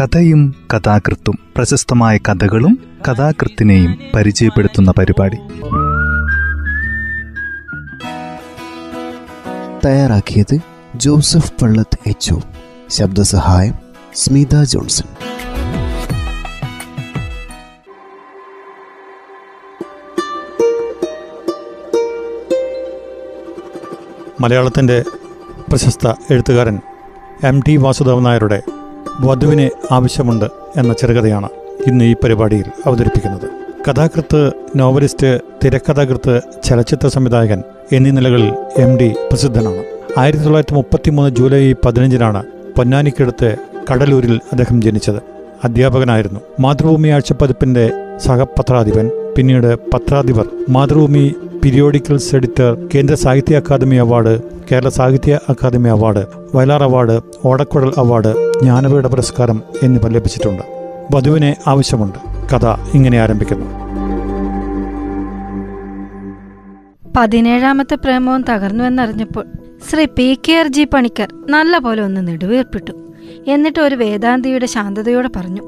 കഥയും കഥാകൃത്തും പ്രശസ്തമായ കഥകളും കഥാകൃത്തിനെയും പരിചയപ്പെടുത്തുന്ന പരിപാടി. തയ്യാറാക്കിയത് ജോസഫ് പള്ളത്ത് എച്ച് ശബ്ദസഹായം സ്മിത ജോൺസൺ. മലയാളത്തിന്റെ പ്രശസ്ത എഴുത്തുകാരൻ എം ടി വാസുദേവൻ നായരുടെ വധുവിനെ ആവശ്യമുണ്ട് എന്ന ചെറുകഥയാണ് ഇന്ന് ഈ പരിപാടിയിൽ അവതരിപ്പിക്കുന്നത്. കഥാകൃത്ത് നോവലിസ്റ്റ് തിരക്കഥാകൃത്ത് ചലച്ചിത്ര സംവിധായകൻ എന്നീ നിലകളിൽ എം ഡി പ്രസിദ്ധനാണ്. ആയിരത്തി തൊള്ളായിരത്തി മുപ്പത്തി മൂന്ന് ജൂലൈ പതിനഞ്ചിനാണ് പൊന്നാനിക്കടുത്ത് കടലൂരിൽ അദ്ദേഹം ജനിച്ചത്. അധ്യാപകനായിരുന്നു. മാതൃഭൂമി ആഴ്ചപ്പതിപ്പിന്റെ സഹപത്രാധിപൻ പിന്നീട് പത്രാധിപർ മാതൃഭൂമി പീരിയോഡിക്കൽസ് എഡിറ്റർ കേന്ദ്ര സാഹിത്യ academy award Kerala Sahitya Akademi award Vayalar award Odakkuzhal award Jnanpith പുരസ്കാരം എന്നിവ ലഭിച്ചിട്ടുണ്ട്. വധുവിനെ ആവശ്യമുണ്ട്. കഥ ഇങ്ങനെ ആരംഭിക്കുന്നു. പതിനേഴാമത്തെ പ്രേമവും തകർന്നു എന്നറിഞ്ഞപ്പോൾ Shri P K R G Panicker നല്ല പോലെ ഒന്ന് നെടുവേർപ്പിട്ടു. എന്നിട്ട് ഒരു വേദാന്തിയുടെ ശാന്തതയോടെ പറഞ്ഞു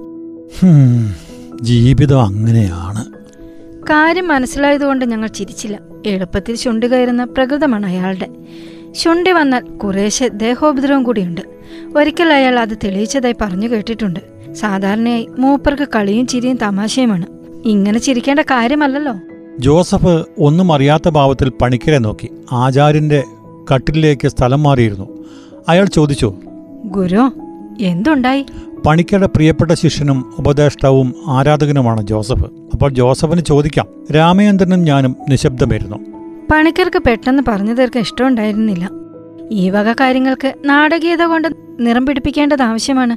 ജീവിതം അങ്ങനെയാണ്. കാര്യം മനസ്സിലായതുകൊണ്ട് ഞങ്ങൾ ചിരിച്ചില്ല. എളുപ്പത്തിൽ ചുണ്ടുകയറുന്ന പ്രകൃതമാണ് അയാളുടെ. ശുണ്ടി വന്നാൽ കുറേശ്ശെ ദേഹോപദ്രവം കൂടിയുണ്ട്. ഒരിക്കൽ അയാൾ അത് തെളിയിച്ചതായി പറഞ്ഞു കേട്ടിട്ടുണ്ട്. സാധാരണയായി മൂപ്പർക്ക് കളിയും ചിരിയും തമാശയുമാണ്. ഇങ്ങനെ ചിരിക്കേണ്ട കാര്യമല്ലല്ലോ. ജോസഫ് ഒന്നും അറിയാത്ത ഭാവത്തിൽ പണിക്കരെ നോക്കി. ആചാര്യന്റെ കട്ടിലേക്ക് സ്ഥലം മാറിയിരുന്നു. അയാൾ ചോദിച്ചു ഗുരു എന്തുണ്ടായി? പണിക്കരുടെ പ്രിയപ്പെട്ട ശിഷ്യനും ഉപദേഷ്ടാവും ആരാധകനുമാണ് ജോസഫ്. അപ്പോൾ ജോസഫിന് ചോദിക്കാം രാമചന്ദ്രനും ഞാനും നിശബ്ദമായിരുന്നു പണിക്കർക്ക് പെട്ടെന്ന് പറഞ്ഞു തീർക്കാൻ ഇഷ്ടമുണ്ടായിരുന്നില്ല. ഈ വക കാര്യങ്ങൾക്ക് നാടകീയത കൊണ്ട് നിറം പിടിപ്പിക്കേണ്ടത് ആവശ്യമാണ്.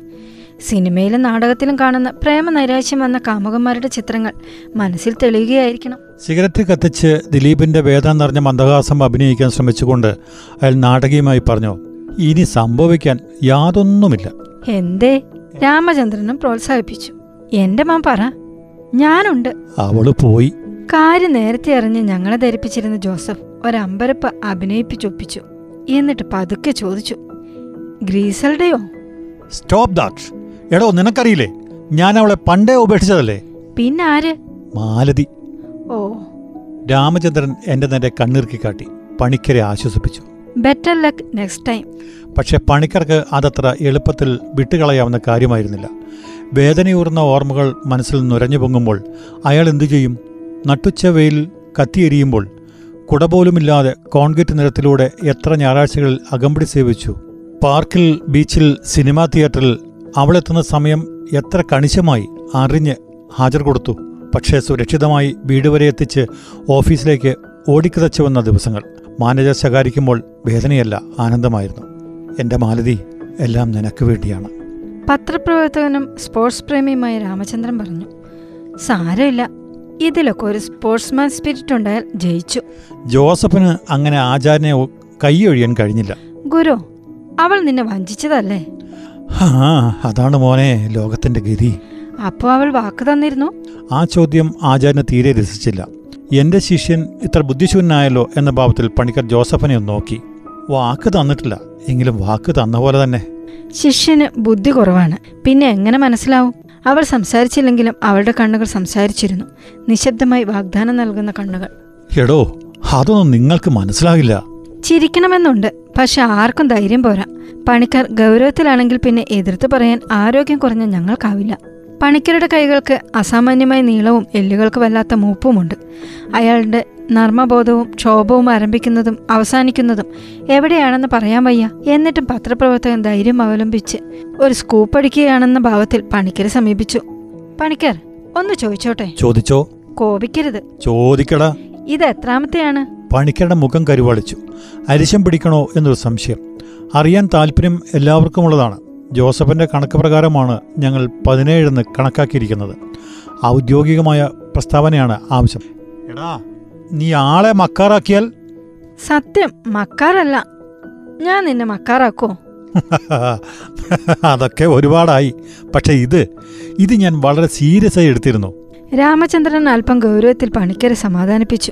സിനിമയിലും നാടകത്തിലും കാണുന്ന പ്രേമ നൈരാശ്യം വന്ന കാമുകന്മാരുടെ ചിത്രങ്ങൾ മനസ്സിൽ തെളിയുകയായിരിക്കണം. സിഗരറ്റ് കത്തിച്ച് ദിലീപിന്റെ വേദന നിറഞ്ഞ മന്ദഹാസം അഭിനയിക്കാൻ ശ്രമിച്ചുകൊണ്ട് അയാൾ നാടകീയമായി പറഞ്ഞു ഇനി സംഭവിക്കാൻ യാതൊന്നുമില്ല. എന്തേ? രാമചന്ദ്രനും പ്രോത്സാഹിപ്പിച്ചു. എന്റെ മാൻ പറ ഞാനുണ്ട്. അവൾ പോയി. കാര്യം നേരത്തെ അറിഞ്ഞ് ഞങ്ങളെ ധരിപ്പിച്ചിരുന്ന ജോസഫ് ഒരമ്പരപ്പ് അഭിനയിപ്പിച്ചൊപ്പിച്ചു. എന്നിട്ട് പതുക്കെ ചോദിച്ചു ഗ്രീസൽഡയോ? സ്റ്റോപ്പ് ദാക്ഷ് എടോ നിനക്കറിയില്ലേ? ഞാൻ അവളെ പണ്ടേ ഉപേക്ഷിച്ചതല്ലേ? പിന്നെ ആര്? മാലതി. ഓ. രാമചന്ദ്രൻ എന്റെ നേരെ കണ്ണിറുക്കി കാട്ടി. പണിക്കരെ ആശ്വസിപ്പിച്ചു. ബെറ്റർ ലക്ക് നെക്സ്റ്റ് ടൈം പക്ഷെ പണിക്കർക്ക് അതത്ര എളുപ്പത്തിൽ വിട്ടുകളയാവുന്ന കാര്യമായിരുന്നില്ല. വേദനയൂർന്ന ഓർമ്മകൾ മനസ്സിൽ നുരഞ്ഞു പൊങ്ങുമ്പോൾ അയാൾ എന്തു ചെയ്യും? നട്ടുച്ച വെയിൽ കത്തിയെരിയുമ്പോൾ കുട പോലുമില്ലാതെ കോൺക്രീറ്റ് നിരത്തിലൂടെ എത്ര ഞായറാഴ്ചകളിൽ അകമ്പടി സേവിച്ചു. പാർക്കിൽ ബീച്ചിൽ സിനിമാ തിയേറ്ററിൽ അവളെത്തുന്ന സമയം എത്ര കണിശമായി അറിഞ്ഞ് ഹാജർ കൊടുത്തു. പക്ഷേ സുരക്ഷിതമായി വീട് വരെ എത്തിച്ച് ഓഫീസിലേക്ക് ഓടിക്കിതച്ചു വന്ന ദിവസങ്ങൾ. മാനേജർ ശകാരിക്കുമ്പോൾ വേദനയല്ല ആനന്ദമായിരുന്നു. എന്റെ മാലതി എല്ലാം നിനക്ക് വേണ്ടിയാണ്. പത്രപ്രവർത്തകനും സ്പോർട്സ് പ്രേമിയുമായ രാമചന്ദ്രൻ പറഞ്ഞു സാരമില്ല ഇതിലൊക്കെ ഒരു സ്പോർട്സ്മാൻ സ്പിരിറ്റ് ഉണ്ടായാൽ ജയിച്ചു. ജോസഫിന് അങ്ങനെ ആചാര്യനെ കൈയൊഴിയാൻ കഴിഞ്ഞില്ല. ഗുരു അവൾ നിന്നെ വഞ്ചിച്ചതല്ലേ? ആ അതാണ് മോനെ ലോകത്തിന്റെ ഗതി. അപ്പോ അവൾ വാക്ക് തന്നിരുന്നു? ആ ചോദ്യം ആചാര്യനെ തീരെ രസിച്ചില്ല. എന്റെ ശിഷ്യൻ ഇത്ര ബുദ്ധിശൂന്യനായല്ലോ എന്ന ഭാവത്തിൽ പണിക്കർ ജോസഫിനെ ഒന്ന് നോക്കി. വാക്ക് തന്നിട്ടില്ല. എങ്കിലും വാക്ക് തന്ന പോലെ തന്നെ. ശിഷ്യന് ബുദ്ധി കുറവാണ്. പിന്നെ എങ്ങനെ മനസ്സിലാവും? അവൾ സംസാരിച്ചില്ലെങ്കിലും അവളുടെ കണ്ണുകൾ സംസാരിച്ചിരുന്നു. നിശബ്ദമായി വാഗ്ദാനം നൽകുന്ന കണ്ണുകൾ. എടോ അതൊന്നും നിങ്ങൾക്ക് മനസ്സിലാകില്ല ചിരിക്കണമെന്നുണ്ട് പക്ഷെ ആർക്കും ധൈര്യം പോരാ. പണിക്കാർ ഗൗരവത്തിലാണെങ്കിൽ പിന്നെ എതിർത്ത് പറയാൻ ആരോഗ്യം കുറഞ്ഞ ഞങ്ങൾക്കാവില്ല. പണിക്കരുടെ കൈകൾക്ക് അസാമാന്യമായ നീളവും എല്ലുകൾക്ക് വല്ലാത്ത മൂപ്പുമുണ്ട്. അയാളുടെ നർമ്മബോധവും ക്ഷോഭവും ആരംഭിക്കുന്നതും അവസാനിക്കുന്നതും എവിടെയാണെന്ന് പറയാൻ വയ്യ. എന്നിട്ടും പത്രപ്രവർത്തകൻ ധൈര്യം അവലംബിച്ച് ഒരു സ്കൂപ്പ് അടിക്കുകയാണെന്ന ഭാവത്തിൽ പണിക്കരെ സമീപിച്ചു. പണിക്കർ ഒന്ന് ചോദിച്ചോട്ടെ? ചോദിച്ചോ? കോപിക്കരുത്. ചോദിക്കടാ. ഇത് എത്രാമത്തെയാണ്? പണിക്കരുടെ മുഖം കരുവാളിച്ചു. അരിശം പിടിക്കണോ എന്നൊരു സംശയം. അറിയാൻ താല്പര്യം എല്ലാവർക്കുമുള്ളതാണ്. ജോസഫിന്റെ കണക്ക് പ്രകാരമാണ് ഞങ്ങൾ പതിനേഴെന്ന് കണക്കാക്കിയിരിക്കുന്നത്. ഔദ്യോഗികമായ പ്രസ്താവനയാണ് ആവശ്യം. എടാ നീ ആളെ മക്കാറാക്കിയാൽ? സത്യം മക്കാറല്ല. ഞാൻ നിന്നെ മക്കാറാക്കോ? അതൊക്കെ ഒരുപാടായി. പക്ഷെ ഇത് ഇത് ഞാൻ വളരെ സീരിയസ് ആയി എടുത്തിരുന്നു. രാമചന്ദ്രൻ അല്പം ഗൗരവത്തിൽ പണിക്കരെ സമാധാനിപ്പിച്ചു.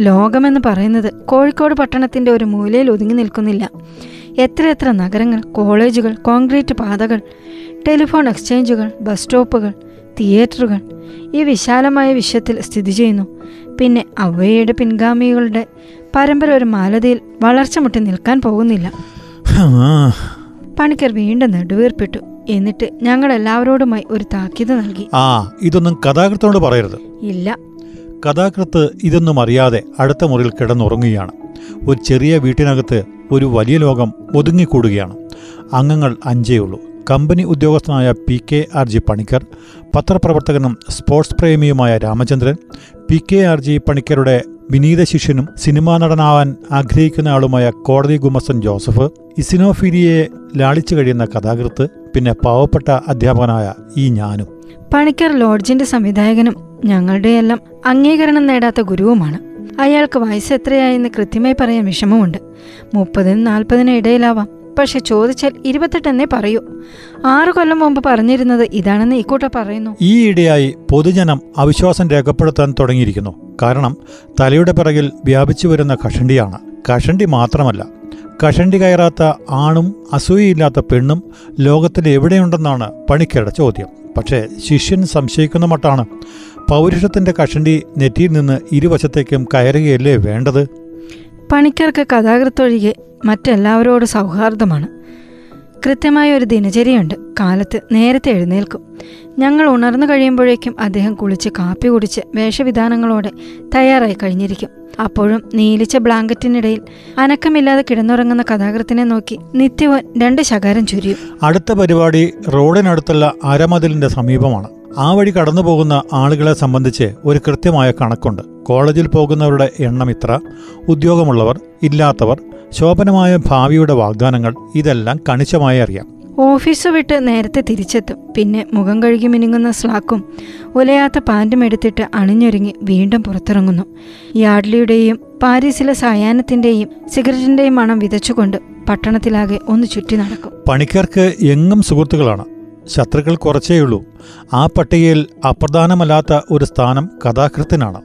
ലോകമെന്ന് പറയുന്നത് കോഴിക്കോട് പട്ടണത്തിന്റെ ഒരു മൂലയിൽ ഒതുങ്ങി നിൽക്കുന്നില്ല. എത്രയെത്ര നഗരങ്ങൾ കോളേജുകൾ കോൺക്രീറ്റ് പാതകൾ ടെലിഫോൺ എക്സ്ചേഞ്ചുകൾ ബസ് സ്റ്റോപ്പുകൾ തിയേറ്ററുകൾ ഈ വിശാലമായ വിഷയത്തിൽ സ്ഥിതി ചെയ്യുന്നു. പിന്നെ അവയുടെ പിൻഗാമികളുടെ പരമ്പര ഒരു മാലതയിൽ വളർച്ച മുട്ടി നിൽക്കാൻ പോകുന്നില്ല. പണിക്കർ വീണ്ടും നെടുവീർപ്പിട്ടു. എന്നിട്ട് ഞങ്ങൾ എല്ലാവരോടുമായി ഒരു താക്കീത് നൽകി. ആ ഇതൊന്നും കഥാകൃത്തിനോട് പറയരുത്. ഇല്ല. കഥാകൃത്ത് ഇതൊന്നും അറിയാതെ അടുത്ത മുറിയിൽ കിടന്നുറങ്ങുകയാണ്. ഒരു ചെറിയ വീട്ടിനകത്ത് ഒരു വലിയ ലോകം ഒതുങ്ങിക്കൂടുകയാണ്. അംഗങ്ങൾ അഞ്ചേ ഉള്ളൂ. കമ്പനി ഉദ്യോഗസ്ഥനായ P K R G Panicker പത്രപ്രവർത്തകനും sports പ്രേമിയുമായ Ramachandran P K R G പണിക്കരുടെ വിനീത ശിഷ്യനും സിനിമാ നടനാവാൻ ആഗ്രഹിക്കുന്ന ആളുമായ കോടതി ഗുമസൻ ജോസഫ് ഇസിനോഫീരിയെ ലാളിച്ചു കഴിയുന്ന കഥാകൃത്ത് പിന്നെ പാവപ്പെട്ട അധ്യാപകനായ ഈ ഞാനും. പണിക്കർ ലോഡ്ജിന്റെ സംവിധായകനും ഞങ്ങളുടെയെല്ലാം അംഗീകരണം നേടാത്ത ഗുരുവുമാണ്. അയാൾക്ക് വയസ്സ് എത്രയായെന്ന് കൃത്യമായി പറയാൻ വിഷമമുണ്ട്. മുപ്പതിനും നാൽപ്പതിനും ഇടയിലാവാം. പക്ഷെ ചോദിച്ചാൽ ഇരുപത്തെട്ടെന്നേ പറയൂ. ആറു കൊല്ലം മുമ്പ് പറഞ്ഞിരുന്നത് ഇതാണെന്ന് ഇക്കൂട്ട പറയുന്നു. ഈ ഈയിടെയായി പൊതുജനം അവിശ്വാസം രേഖപ്പെടുത്താൻ തുടങ്ങിയിരിക്കുന്നു. കാരണം തലയുടെ പിറകിൽ വ്യാപിച്ചു വരുന്ന കഷണ്ടിയാണ്. കഷണ്ടി മാത്രമല്ല കഷണ്ടി കയറാത്ത ആണും അസൂയയില്ലാത്ത പെണ്ണും ലോകത്തിൽ എവിടെയുണ്ടെന്നാണ് പണിക്കരുടെ ചോദ്യം. പക്ഷേ ശിഷ്യൻ സംശയിക്കുന്ന മട്ടാണ്. പൗരുഷത്തിന്റെ കഷണ്ടി നെറ്റിയിൽ നിന്ന് ഇരുവശത്തേക്കും കയറുകയല്ലേ വേണ്ടത്? പണിക്കർക്ക് കഥാകൃത്തൊഴികെ മറ്റെല്ലാവരോട് സൗഹാർദ്ദമാണ്. കൃത്യമായ ഒരു ദിനചര്യയുണ്ട്. കാലത്ത് നേരത്തെ എഴുന്നേൽക്കും. ഞങ്ങൾ ഉണർന്നു കഴിയുമ്പോഴേക്കും അദ്ദേഹം കുളിച്ച് കാപ്പി കുടിച്ച് വേഷവിധാനങ്ങളോടെ തയ്യാറായി കഴിഞ്ഞിരിക്കും. അപ്പോഴും നീലിച്ച ബ്ലാങ്കറ്റിനിടയിൽ അനക്കമില്ലാതെ കിടന്നുറങ്ങുന്ന കഥാകൃത്തിനെ നോക്കി നിത്യവും രണ്ട് ശകാരം ചുരിയും. അടുത്ത പരിപാടി റോഡിനടുത്തുള്ള അരമതിലിന്റെ സമീപമാണ്. ആ വഴി കടന്നു പോകുന്ന ആളുകളെ സംബന്ധിച്ച് ഒരു കൃത്യമായ കണക്കുണ്ട്. കോളേജിൽ പോകുന്നവരുടെ എണ്ണം ഇത്ര. ഉദ്യോഗമുള്ളവർ ഇല്ലാത്തവർ ശോഭനമായ ഭാവിയുടെ വാഗ്ദാനങ്ങൾ ഇതെല്ലാം കണിശമായി അറിയാം. ഓഫീസ് വിട്ട് നേരത്തെ തിരിച്ചെത്തും. പിന്നെ മുഖം കഴുകി മിനുങ്ങുന്ന സ്ലാക്കും ഒലയാത്ത പാന്റും എടുത്തിട്ട് അണിഞ്ഞൊരുങ്ങി വീണ്ടും പുറത്തിറങ്ങുന്നു. യാഡ്ലിയുടെയും പാരീസിലെ സായാഹ്നത്തിന്റെയും സിഗരറ്റിന്റെയും മണം വിതച്ചുകൊണ്ട് പട്ടണത്തിലാകെ ഒന്ന് ചുറ്റി നടക്കും. പണിക്കാർക്ക് എങ്ങും സുഹൃത്തുക്കളാണ്. ശത്രുക്കൾ കുറച്ചേയുള്ളൂ. ആ പട്ടികയിൽ അപ്രധാനമല്ലാത്ത ഒരു സ്ഥാനം കഥാകൃത്തിനാണ്.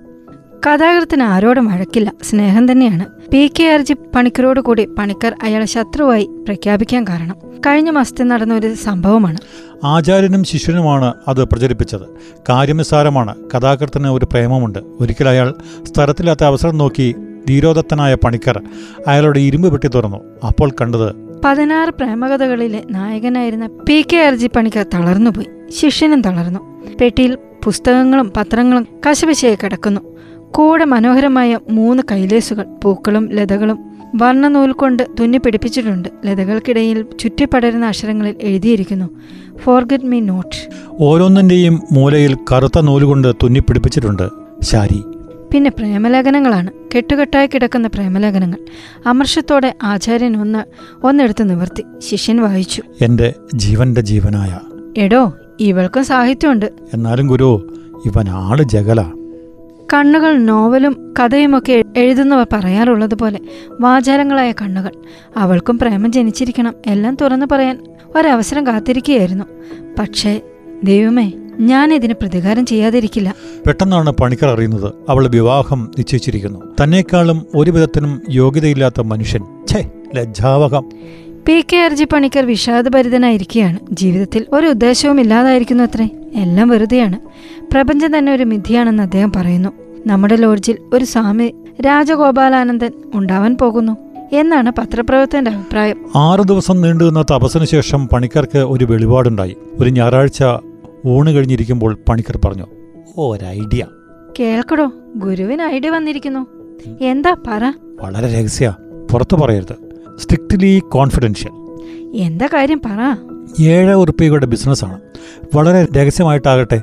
കഥാകൃത്തിന് ആരോടും വഴക്കില്ല. സ്നേഹം തന്നെയാണ്. പി. കെ. ആർ ജി പണിക്കരോട് കൂടി പണിക്കർ അയാളെ ശത്രുവായി പ്രഖ്യാപിക്കാൻ കാരണം. കഴിഞ്ഞ മാസത്തിൽ നടന്ന ഒരു സംഭവമാണ്. ആചാര്യനും ശിഷ്യനുമാണ് അത് പ്രചരിപ്പിച്ചത്. കാര്യനിസാരമാണ് കഥാകൃത്തിന് ഒരു പ്രേമമുണ്ട്. ഒരിക്കൽ അയാൾ സ്ഥലത്തില്ലാത്ത അവസരം നോക്കി ധീരോദത്തനായ പണിക്കർ അയാളുടെ ഇരുമ്പ് പെട്ടി തുറന്നു. അപ്പോൾ കണ്ടത് പതിനാറ് പ്രേമകഥകളിലെ നായകനായിരുന്ന P. K. R G Panicker തളർന്നുപോയി. ശിഷ്യനും തളർന്നു. പെട്ടിയിൽ പുസ്തകങ്ങളും പത്രങ്ങളും കശപശയായി കിടക്കുന്നു. കൂടെ മനോഹരമായ മൂന്ന് കൈലേസുകൾ പൂക്കളും ലതകളും വർണനൂൽ കൊണ്ട് തുന്നി പിടിപ്പിച്ചിട്ടുണ്ട്. ലതകൾക്കിടയിൽ ചുറ്റിപ്പടരുന്ന അക്ഷരങ്ങളിൽ എഴുതിയിരിക്കുന്നു ഫോർഗറ്റ് മീ നോട്ട് ഓരോന്നിന്റെയും മൂലയിൽ കറുത്ത നൂലുകൊണ്ട് തുന്നി പിടിപ്പിച്ചിട്ടുണ്ട് ശാരി. പിന്നെ പ്രേമലേഖനങ്ങളാണ്. കെട്ടുകെട്ടായി കിടക്കുന്ന പ്രേമലേഖനങ്ങൾ. അമർഷത്തോടെ ആചാര്യൻ ഒന്ന് ഒന്നെടുത്ത് നിവർത്തി. ശിഷ്യൻ വായിച്ചു എന്റെ ജീവന്റെ ജീവനായ. എടോ ഇവൾക്കും സാഹിത്യമുണ്ട്. എന്നാലും ഗുരു ഇവൻ ആൾ ജഗല. കണ്ണുകൾ നോവലും കഥയുമൊക്കെ എഴുതുന്നവർ പറയാറുള്ളത് പോലെ വാചാരങ്ങളായ കണ്ണുകൾ. അവൾക്കും പ്രേമം ജനിച്ചിരിക്കണം. എല്ലാം തുറന്നു പറയാൻ ഒരവസരം കാത്തിരിക്കുകയായിരുന്നു. പക്ഷേ ദൈവമേ ഞാൻ ഇതിന് പ്രതികാരം ചെയ്യാതിരിക്കില്ല. പെട്ടെന്നാണ് പണിക്കർ അറിയുന്നത് അവൾ വിവാഹം നിശ്ചയിച്ചിരിക്കുന്നു. തന്നെക്കാളും ഒരു വിധത്തിനും യോഗ്യതയില്ലാത്ത മനുഷ്യൻ. ഛേ ലജ്ജാവകം P. K. R G Panicker വിഷാദഭരിതനായിരിക്കുകയാണ്. ജീവിതത്തിൽ ഒരു ഉദ്ദേശവും ഇല്ലാതായിരിക്കുന്നു അത്രേ. എല്ലാം വെറുതെയാണ്. പ്രപഞ്ചം തന്നെ ഒരു മിഥിയാണെന്ന് അദ്ദേഹം പറയുന്നു. നമ്മുടെ ലോഡ്ജിൽ ഒരു സ്വാമി രാജഗോപാലാനന്ദൻ ഉണ്ടാവാൻ പോകുന്നു എന്നാണ് പത്രപ്രവർത്തകന്റെ അഭിപ്രായം. ആറു ദിവസം നീണ്ടുനിന്ന തപസ്സിനു ശേഷം പണിക്കർക്ക് ഒരു വെളിപാടുണ്ടായി. ഒരു ഞായറാഴ്ച ഊണ് കഴിഞ്ഞിരിക്കുമ്പോൾ പണിക്കർ പറഞ്ഞു "ഓ, ഐഡിയ കേൾക്കടോ ഗുരുവിന് ഐഡിയ വന്നിരിക്കുന്നു. എന്താ പറ? വളരെ രഹസ്യ. പുറത്തു പറയരുത്. Strictly confidential. എന്താ കാര്യം പറ? ഏഴ് ഉറുപ്പികയുടെ ബിസിനസ്സാണ്. വളരെ രഹസ്യമായിട്ടാകട്ടെ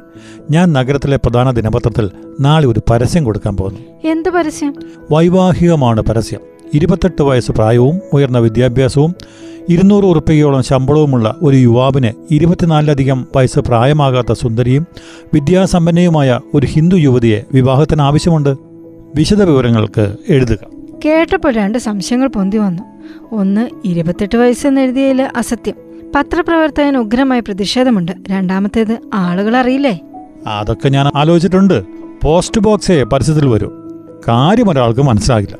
ഞാൻ നഗരത്തിലെ പ്രധാന ദിനപത്രത്തിൽ നാളെ ഒരു പരസ്യം കൊടുക്കാൻ പോകുന്നു. എന്ത് പരസ്യം? വൈവാഹികമാണ് പരസ്യം. ഇരുപത്തെട്ട് വയസ്സ് പ്രായവും ഉയർന്ന വിദ്യാഭ്യാസവും ഇരുന്നൂറ് ഉറുപ്പികയോളം ശമ്പളവുമുള്ള ഒരു യുവാവിന് ഇരുപത്തിനാലിലധികം വയസ്സ് പ്രായമാകാത്ത സുന്ദരിയും വിദ്യാസമ്പന്നയുമായ ഒരു ഹിന്ദു യുവതിയെ വിവാഹത്തിന് ആവശ്യമുണ്ട്. വിശദ വിവരങ്ങൾക്ക് എഴുതുക. കേട്ടപ്പോൾ രണ്ട് സംശയങ്ങൾ പൊന്തി വന്നു. ഒന്ന് ഇരുപത്തെട്ട് വയസ്സെന്ന് എഴുതിയതിൽ അസത്യം. പത്രപ്രവർത്തകന് ഉഗ്രമായ പ്രതിഷേധമുണ്ട്. രണ്ടാമത്തേത് ആളുകൾ അറിയില്ലേ അതൊക്കെ ഞാൻ ആലോചിച്ചിട്ടുണ്ട്. പോസ്റ്റ് ബോക്സേ പരസ്യത്തിൽ വരൂ. കാര്യം ഒരാൾക്ക് മനസ്സിലാകില്ല.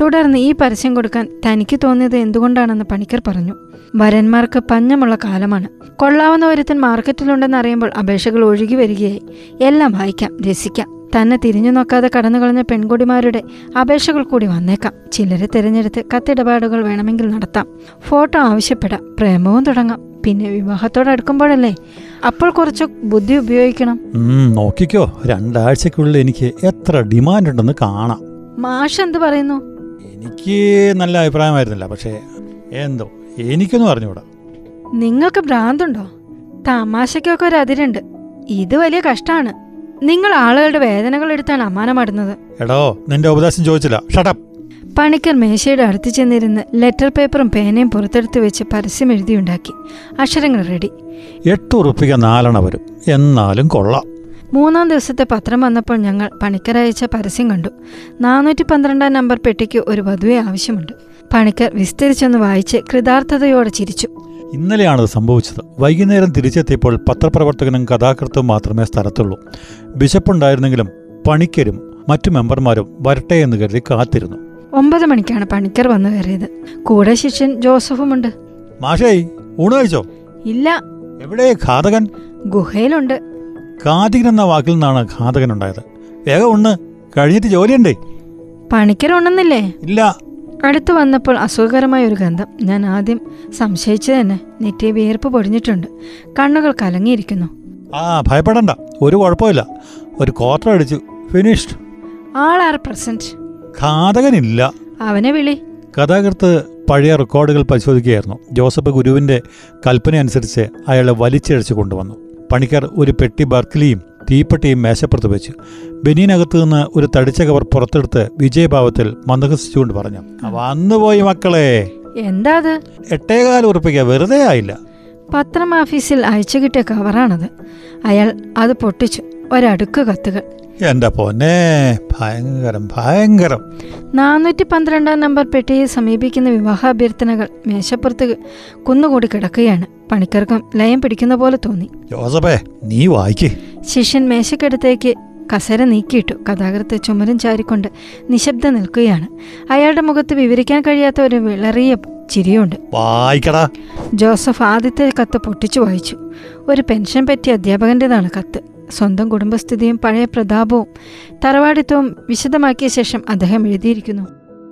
തുടർന്ന് ഈ പരസ്യം കൊടുക്കാൻ തനിക്ക് തോന്നിയത് എന്തുകൊണ്ടാണെന്ന് പണിക്കർ പറഞ്ഞു. വരന്മാർക്ക് പഞ്ഞമുള്ള കാലമാണ്. കൊള്ളാവുന്ന ഒരുത്തൻ മാർക്കറ്റിലുണ്ടെന്ന് അറിയുമ്പോൾ അപേക്ഷകൾ ഒഴുകി വരികയായി. എല്ലാം വായിക്കാം രസിക്കാം. തന്നെ തിരിഞ്ഞു നോക്കാതെ കടന്നു കളഞ്ഞ പെൺകുടിമാരുടെ അപേക്ഷകൾ കൂടി വന്നേക്കാം. ചിലരെ തിരഞ്ഞെടുത്ത് കത്തിടപാടുകൾ വേണമെങ്കിൽ നടത്താം. ഫോട്ടോ ആവശ്യപ്പെടാം. പ്രേമവും തുടങ്ങാം. പിന്നെ വിവാഹത്തോടടുക്കുമ്പോഴല്ലേ അപ്പോൾ കുറച്ച് ബുദ്ധി ഉപയോഗിക്കണം. നോക്കിക്കോ. രണ്ടാഴ്ചക്കുള്ളിൽ എനിക്ക് എത്ര ഡിമാൻഡ് ഉണ്ടെന്ന് കാണാം. മാഷ് എന്ത് പറയുന്നു? എനിക്ക് നല്ല അഭിപ്രായമായിരുന്നില്ല പക്ഷേ എന്തോ എനിക്കൊന്നും അറിഞ്ഞൂടാ നിങ്ങൾക്ക് ഭ്രാന്തുണ്ടോ? തമാശയ്ക്കൊക്കെ ഒരു അതിരുണ്ട്. ഇത് വലിയ കഷ്ടാണ്. നിങ്ങൾ ആളുകളുടെ വേദനകൾ എടുത്താണ് അമ്മാനമാടുന്നത്. എടോ നിന്റെ ഉപദേശം ചോദിച്ചില്ല. ഷട്ടപ്പ് പണിക്കർ മേശയുടെ അടുത്ത് ചെന്നിരുന്ന് ലെറ്റർ പേപ്പറും പേനയും പുറത്തെടുത്ത് വെച്ച് പരസ്യം എഴുതിയുണ്ടാക്കി. അക്ഷരങ്ങൾ റെഡി. എട്ട് ഉറുപ്പിക നാലെണ്ണ വരും. എന്നാലും കൊള്ളാം. മൂന്നാം ദിവസത്തെ പത്രം വന്നപ്പോൾ ഞങ്ങൾ പണിക്കരയച്ച പരസ്യം കണ്ടു. നാനൂറ്റി പന്ത്രണ്ടാം നമ്പർ പെട്ടിക്ക് ഒരു വധുവെ ആവശ്യമുണ്ട്. പണിക്കർ വിസ്തരിച്ചൊന്ന് വായിച്ച് കൃതാർത്ഥതയോടെ ചിരിച്ചു. ഇന്നലെയാണത് സംഭവിച്ചത്. വൈകുന്നേരം തിരിച്ചെത്തിയപ്പോൾ പത്രപ്രവർത്തകനും കഥാകൃത്തും മാത്രമേ സ്ഥലത്തുള്ളൂ. ബിഷപ്പുണ്ടായിരുന്നെങ്കിലും പണിക്കരും മറ്റു മെമ്പർമാരും വരട്ടെ എന്ന് കരുതി കാത്തിരുന്നു. ഒമ്പത് മണിക്കാണ് പണിക്കർ വന്നു കയറിയത്. കൂടെ ശിഷ്യൻ ജോസഫുമുണ്ട്. മാഷേ ഊണ് കഴിച്ചോ? ഇല്ല. എവിടെ ഘാതകൻ? ഗുഹയിലുണ്ട്. കാതികൻ എന്ന വാക്കിൽ നിന്നാണ് ഘാതകൻ ഉണ്ടായത്. വേഗം ഉണ്ണ് കഴിഞ്ഞിട്ട് ജോലിയുണ്ടേ? പണിക്കർ ഉണ്ടെന്നില്ലേ ഇല്ല. അടുത്തു വന്നപ്പോൾ അസുഖകരമായ ഒരു ഗന്ധം. ഞാൻ ആദ്യം സംശയിച്ചു തന്നെ നെറ്റിയെ വിയർപ്പ് പൊടിഞ്ഞിട്ടുണ്ട്. കണ്ണുകൾ കലങ്ങിയിരിക്കുന്നു. ആ ഭയപ്പെടണ്ട. ഒരു കുഴപ്പമില്ല. ഒരു ക്വാർട്ടർ അടിച്ചു. ഫിനിഷ്ഡ് ആൾ ആർ പ്രസന്റ് ഘാതകനില്ല. അവനെ വിളി. കഥാകൃത്ത് പഴയ റെക്കോർഡുകൾ പരിശോധിക്കുകയായിരുന്നു. ജോസഫ് ഗുരുവിന്റെ കൽപ്പന അനുസരിച്ച് അയാളെ വലിച്ചഴിച്ചു കൊണ്ടുവന്നു. പണിക്കർ ഒരു പെട്ടി ബർക്കിലിയും തീപ്പെട്ടിയും മേശപ്പുറത്ത് വെച്ചു ബനിയനകത്ത് നിന്ന് ഒരു തടിച്ച കവർ പുറത്തെടുത്ത് വിജയഭാവത്തിൽ മന്ദഹസിച്ചുകൊണ്ട് പറഞ്ഞു വന്നുപോയി മക്കളെ. എന്താ എട്ടേകാൽ ഉറപ്പിക്ക വെറുതെ ആയില്ല പത്രം ഓഫീസിൽ അയച്ചു കിട്ടിയ കവറാണത്. അയാൾ അത് പൊട്ടിച്ചു. ഒരടുക്ക് കത്തുകൾ എന്റെ പൊന്നെ ഭയങ്കരം ഭയങ്കരം. നാനൂറ്റി പന്ത്രണ്ടാം നമ്പർ പെട്ടിയെ സമീപിക്കുന്ന വിവാഹാഭ്യർത്ഥനകൾ മേശപ്പുറത്ത് കുന്നുകൂടി കിടക്കുകയാണ്. പണിക്കർക്കും ലയം പിടിക്കുന്ന പോലെ തോന്നി. ജോസഫേ നീ വായിക്കേ. ശിഷ്യൻ മേശക്കടുത്തേക്ക് കസര നീക്കിയിട്ടു. കഥാകൃത്ത് ചുമരും ചാരിക്കൊണ്ട് നിശബ്ദ നിൽക്കുകയാണ്. അയാളുടെ മുഖത്ത് വിവരിക്കാൻ കഴിയാത്ത ഒരു വിളറിയ ചിരിയുണ്ട്. വായിക്കടാ. ജോസഫ് ആദ്യത്തെ കത്ത് പൊട്ടിച്ചു വായിച്ചു. ഒരു പെൻഷൻ പറ്റിയ അധ്യാപകന്റെതാണ് കത്ത്. സ്വന്തം കുടുംബസ്ഥിതിയും പഴയ പ്രതാപവും തറവാടിത്വവും വിശദമാക്കിയ ശേഷം അദ്ദേഹം എഴുതിയിരിക്കുന്നു.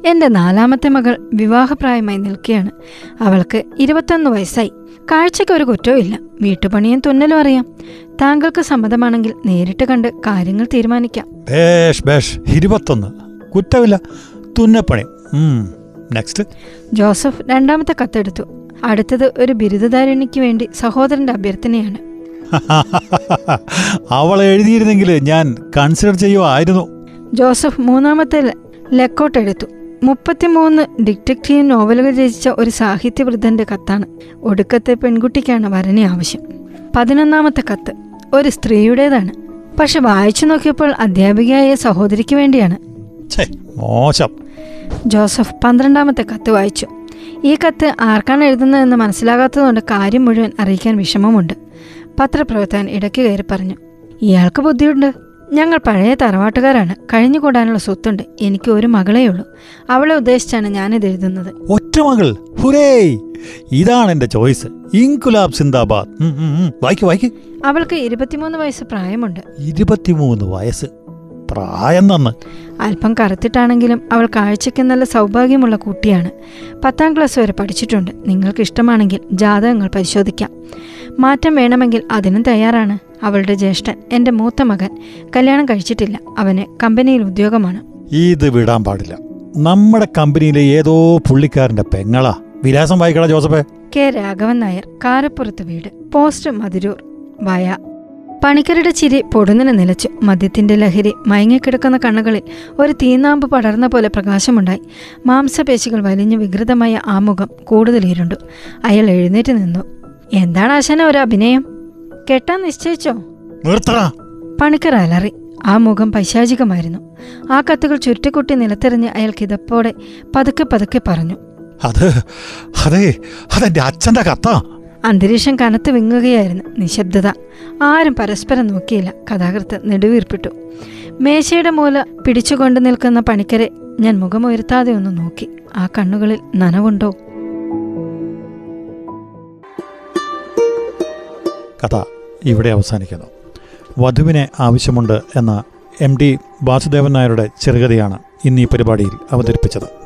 എന്റെ നാലാമത്തെ മകൾ വിവാഹപ്രായമായി നിൽക്കുകയാണ്. അവൾക്ക് ഇരുപത്തൊന്ന് വയസ്സായി. കാഴ്ചയ്ക്ക് ഒരു കുറ്റവും ഇല്ല. വീട്ടുപണിയും തുന്നലും അറിയാം. താങ്കൾക്ക് സമ്മതമാണെങ്കിൽ നേരിട്ട് കണ്ട് കാര്യങ്ങൾ തീരുമാനിക്കാം. ബേഷ് ബേഷ്. ഇരുപത്തൊന്ന്. കുറ്റമില്ല. തുന്നപ്പണി. നെക്സ്റ്റ് ജോസഫ് രണ്ടാമത്തെ കത്തെടുത്തു. അടുത്തത് ഒരു ബിരുദധാരിണിക്ക് വേണ്ടി സഹോദരന്റെ അഭ്യർത്ഥനയാണ്. അവൾ എഴുതിയിരുന്നെങ്കിൽ ഞാൻ കൺസിഡർ ചെയ്യുമായിരുന്നു ജോസഫ് മൂന്നാമത്തെ ലെക്കോട്ട് എടുത്തു. മുപ്പത്തിമൂന്ന് ഡിറ്റക്റ്റീവ് നോവലുകൾ രചിച്ച ഒരു സാഹിത്യവൃദ്ധന്റെ കത്താണ്. ഒടുക്കത്തെ പെൺകുട്ടിക്കാണ് വരനെ ആവശ്യം. പതിനൊന്നാമത്തെ കത്ത് ഒരു സ്ത്രീയുടേതാണ്. പക്ഷെ വായിച്ചു നോക്കിയപ്പോൾ അധ്യാപികയായ സഹോദരിക്ക് വേണ്ടിയാണ്. മോശം. ജോസഫ് പന്ത്രണ്ടാമത്തെ കത്ത് വായിച്ചു. ഈ കത്ത് ആർക്കാണ് എഴുതുന്നതെന്ന് മനസ്സിലാകാത്തതുകൊണ്ട് കാര്യം മുഴുവൻ അറിയിക്കാൻ വിഷമമുണ്ട്. പത്രപ്രവർത്തകൻ ഇടയ്ക്ക് കയറി പറഞ്ഞു ഇയാൾക്ക് ബുദ്ധിയുണ്ട്. ഞങ്ങൾ പഴയ തറവാട്ടുകാരാണ്. കഴിഞ്ഞുകൂടാനുള്ള സ്വത്തുണ്ട്. എനിക്ക് ഒരു മകളേ ഉള്ളൂ. അവളെ ഉദ്ദേശിച്ചാണ് ഞാനിത് എഴുതുന്നത്. ഒറ്റമകൾ ഹുരേ! ഇതാണ് എന്റെ ചോയ്സ്. ഇൻകുലാബ് സിന്ദാബാദ്. വായിക്ക് വായിക്ക്. അവൾക്ക് ഇരുപത്തിമൂന്ന് വയസ്സ് പ്രായമുണ്ട്. ഇരുപത്തിമൂന്ന് വയസ്സ്. പ്രായം തന്ന് അല്പം കറുത്തിട്ടാണെങ്കിലും അവൾ കാഴ്ചയ്ക്ക് നല്ല സൗഭാഗ്യമുള്ള കുട്ടിയാണ്. പത്താം ക്ലാസ് വരെ പഠിച്ചിട്ടുണ്ട്. നിങ്ങൾക്ക് ഇഷ്ടമാണെങ്കിൽ ജാതകങ്ങൾ പരിശോധിക്കാം. മാറ്റം വേണമെങ്കിൽ അതിനും തയ്യാറാണ്. അവളുടെ ജ്യേഷ്ഠൻ എന്റെ മൂത്ത മകൻ കല്യാണം കഴിച്ചിട്ടില്ല. അവന് കമ്പനിയിൽ ഉദ്യോഗമാണ്. ഇത് വിടാൻ പാടില്ല. നമ്മുടെ കമ്പനിയിലെ ഏതോ പുള്ളിക്കാരന്റെ പെങ്ങളാ. വിലാസം വായിക്കടാ ജോസഫേ. കെ രാഘവൻ നായർ കാരപ്പുറത്ത് വീട് പോസ്റ്റ് മതിരൂർ വയ പണിക്കരുടെ ചിരി പൊടുന്നിന് നിലച്ചു. മദ്യത്തിന്റെ ലഹരി മയങ്ങിക്കിടക്കുന്ന കണ്ണുകളിൽ ഒരു തീനാമ്പ് പടർന്ന പോലെ പ്രകാശമുണ്ടായി. മാംസപേശികൾ വലിഞ്ഞു വികൃതമായ ആ മുഖം കൂടുതൽ ഇരുണ്ടു. അയാൾ എഴുന്നേറ്റ് നിന്നു. എന്താണ് ആശാന ഒരു അഭിനയം? കെട്ടാൻ നിശ്ചയിച്ചോ? പണിക്കർ അലറി. ആ മുഖം പൈശാചികമായിരുന്നു. ആ കത്തുകൾ ചുറ്റിക്കുട്ടി നിലത്തെറിഞ്ഞ് അയാൾ കിതപ്പോടെ പതുക്കെ പതുക്കെ പറഞ്ഞു. അത് അതെ അതെന്റെ അച്ഛന്റെ കത്താ. അന്തരീക്ഷം കനത്ത് വിങ്ങുകയായിരുന്നു. നിശബ്ദത. ആരും പരസ്പരം നോക്കിയില്ല. കഥാകൃത്ത് നെടുവീർപ്പിട്ടു. മേശയുടെ മൂല പിടിച്ചുകൊണ്ട് നിൽക്കുന്ന പണിക്കരെ ഞാൻ മുഖമുയർത്താതെ ഒന്ന് നോക്കി. ആ കണ്ണുകളിൽ നനവുണ്ടോ? കഥ ഇവിടെ അവസാനിക്കുന്നു. വധുവിനെ ആവശ്യമുണ്ട് എന്ന എം ഡി വാസുദേവൻ നായരുടെ ചെറുകഥയാണ് ഇന്ന് ഈ പരിപാടിയിൽ അവതരിപ്പിച്ചത്.